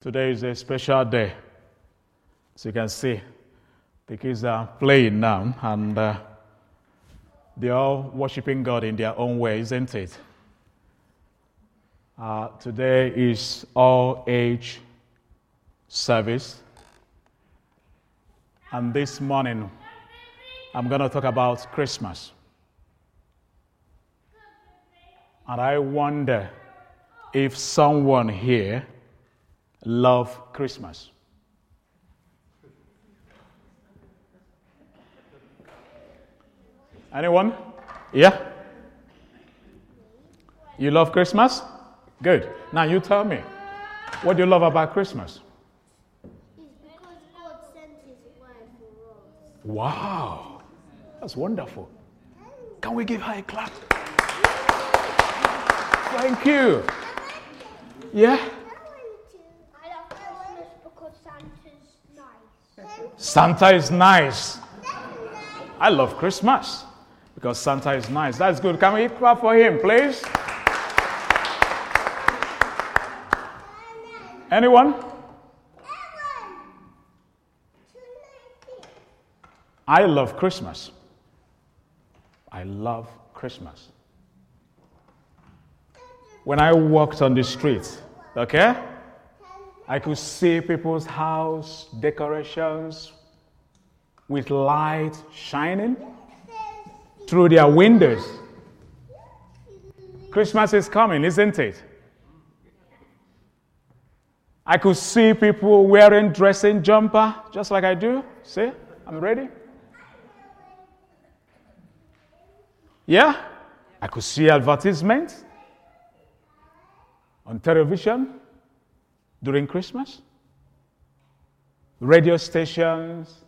Today is a special day. As you can see, the kids are playing now and uh, they're all worshiping God in their own way, isn't it? Uh, today is all age service. And this morning, I'm going to talk about Christmas. And I wonder if someone here love Christmas. Anyone? Yeah? You love Christmas? Good. Now you tell me. What do you love about Christmas? Wow. That's wonderful. Can we give her a clap? Thank you. Yeah? Santa is nice. I love Christmas because Santa is nice. That's good. Can we clap for him, please? Anyone? I love Christmas. I love Christmas. When I walked on the street, okay, I could see people's house decorations with light shining through their windows. Christmas is coming, isn't it? I could see people wearing dressing jumper just like I do. See, I'm ready. Yeah, I could see advertisements on television during Christmas, radio stations,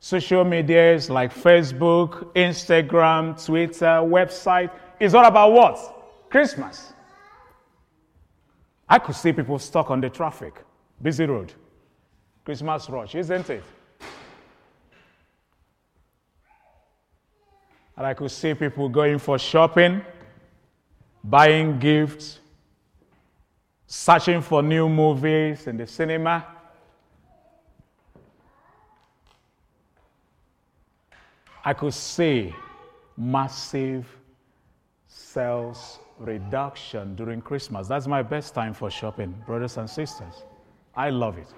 social medias like Facebook, Instagram, Twitter, website. is all about what? Christmas. I could see people stuck on the traffic, busy road, Christmas rush, isn't it? And I could see people going for shopping, buying gifts, searching for new movies in the cinema. I could see massive sales reduction during Christmas. That's my best time for shopping, brothers and sisters. I love it.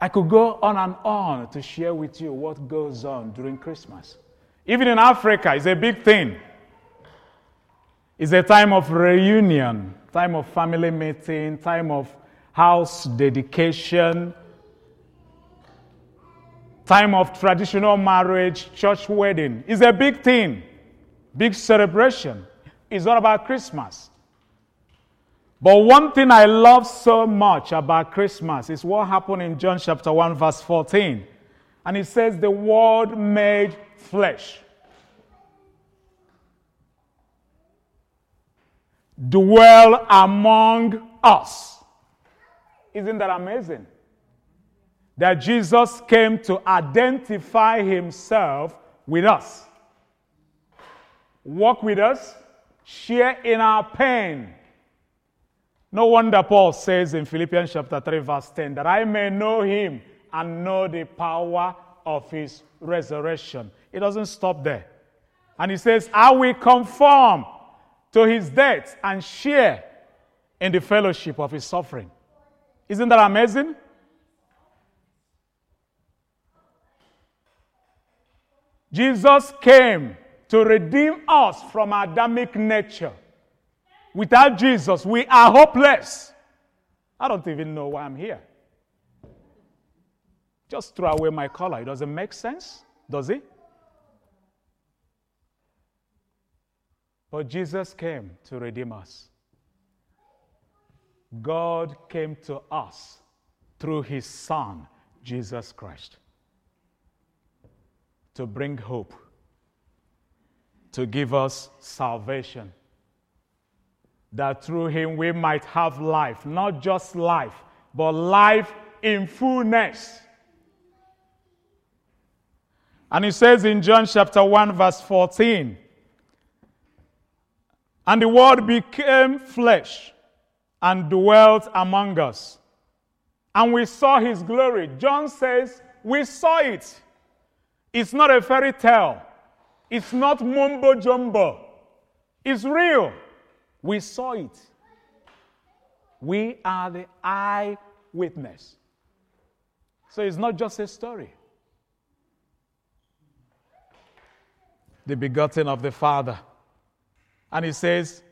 I could go on and on to share with you what goes on during Christmas. Even in Africa, it's a big thing. It's a time of reunion, time of family meeting, time of house dedication, time of traditional marriage, church wedding. It's a big thing, big celebration. It's all about Christmas. But one thing I love so much about Christmas is what happened in John chapter 1, verse 14. And it says, The Word made flesh. Dwell among us. Isn't that amazing? That Jesus came to identify himself with us, walk with us, share in our pain no wonder Paul says in Philippians chapter 3, verse 10, that I may know him and know the power of his resurrection. It doesn't stop there. And he says, I will conform to his death and share in the fellowship of his suffering. Isn't that amazing? Jesus came to redeem us from Adamic nature. Without Jesus, we are hopeless. I don't even know why I'm here. Just throw away my collar. It doesn't make sense, does it? But Jesus came to redeem us. God came to us through his Son, Jesus Christ, to bring hope, to give us salvation that through him we might have life, not just life, but life in fullness. And he says in John chapter 1, verse 14, And the Word became flesh and dwelt among us. And we saw his glory. John says, We saw it. It's not a fairy tale, it's not mumbo jumbo. It's real. We saw it. We are the eyewitness. So it's not just a story. The begotten of the Father. And he says,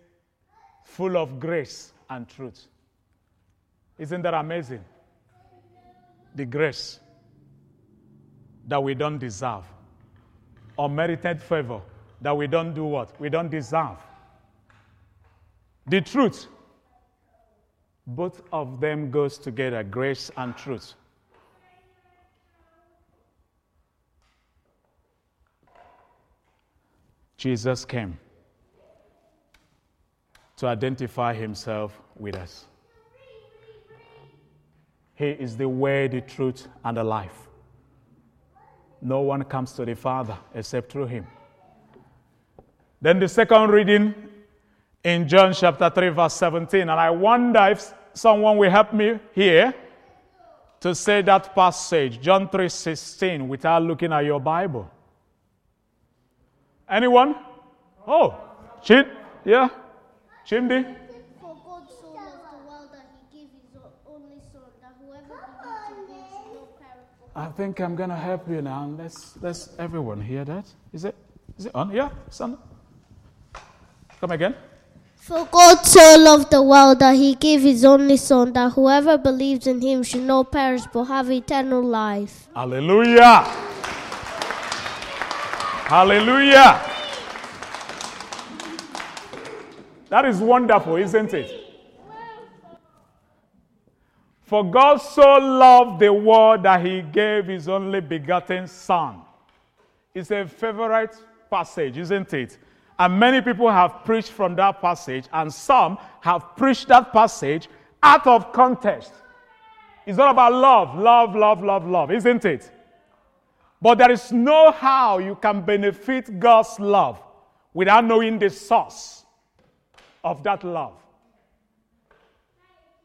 full of grace and truth. Isn't that amazing? The grace that we don't deserve, unmerited favor that we don't do what? We don't deserve. The truth. Both of them goes together, grace and truth. Jesus came to identify himself with us. He is the way, the truth, and the life. No one comes to the Father except through him. Then the second reading in John chapter 3, verse 17. And I wonder if someone will help me here to say that passage, John 3 16, without looking at your Bible. Anyone? Oh, Chid? Yeah? Chimdi? For God so loved the world that he gave his only son, that whoever believes in him should not perish I think I'm going to help you now. Let's, let's everyone hear that. Is it, is it on? Yeah, son. Come again. For God so loved the world that he gave his only Son, that whoever believes in him should not perish but have eternal life. Hallelujah. Hallelujah. That is wonderful, isn't it? For God so loved the world that he gave his only begotten Son. It's a favorite passage, isn't it? And many people have preached from that passage, and some have preached that passage out of context. It's all about love, love, love, love, love, isn't it? But there is no how you can benefit God's love without knowing the source of that love.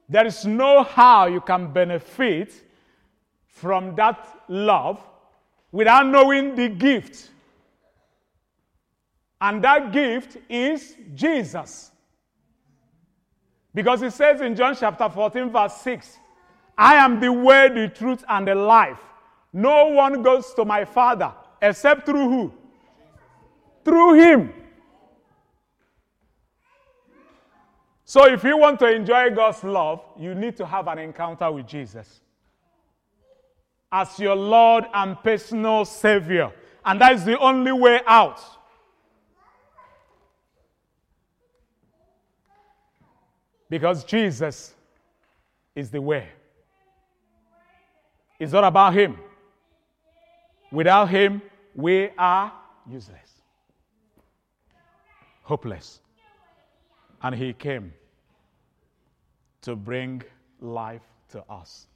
There is no how you can benefit from that love without knowing the gift. And that gift is Jesus. Because it says in John chapter 14, verse 6, I am the way, the truth, and the life. No one goes to my Father except through who? Through Him. So if you want to enjoy God's love, you need to have an encounter with Jesus as your Lord and personal Savior. And that is the only way out. Because Jesus is the way. It's not about Him. Without Him, we are useless, hopeless. And He came to bring life to us.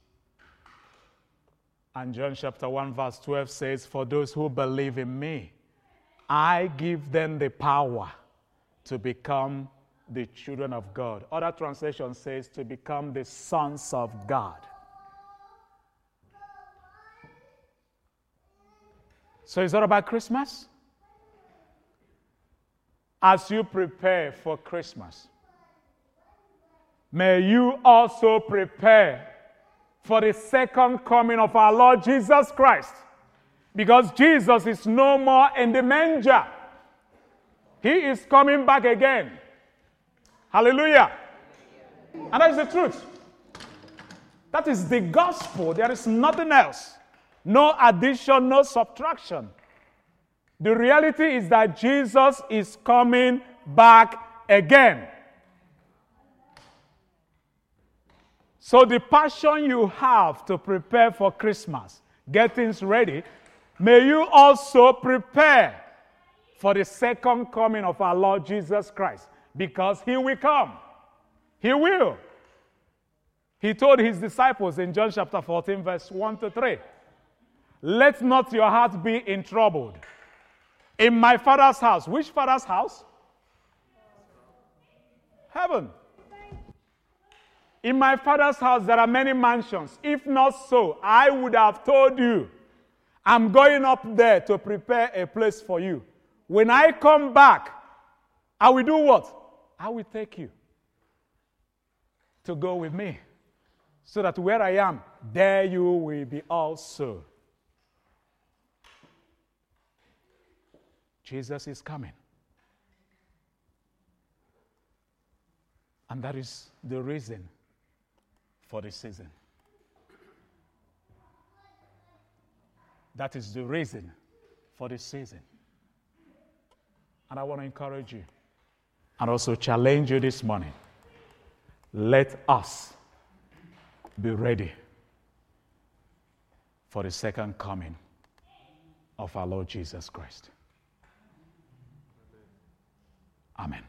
And John chapter 1, verse 12 says, For those who believe in me, I give them the power to become the children of God. Other translation says to become the sons of God. So it's all about Christmas. As you prepare for Christmas, may you also prepare for the second coming of our Lord Jesus Christ. Because Jesus is no more in the manger, He is coming back again. Hallelujah. And that is the truth. That is the gospel. There is nothing else. No addition, no subtraction. The reality is that Jesus is coming back again. So, the passion you have to prepare for Christmas, get things ready, may you also prepare for the second coming of our Lord Jesus Christ because he will come. He will. He told his disciples in John chapter 14, verse 1 to 3 Let not your heart be in troubled. In my father's house, which father's house? Heaven. In my father's house, there are many mansions. If not so, I would have told you. I'm going up there to prepare a place for you. When I come back, I will do what? I will take you to go with me, so that where I am, there you will be also. Jesus is coming. And that is the reason for the season. That is the reason for the season. And I want to encourage you and also challenge you this morning. Let us be ready for the second coming of our Lord Jesus Christ. Amen.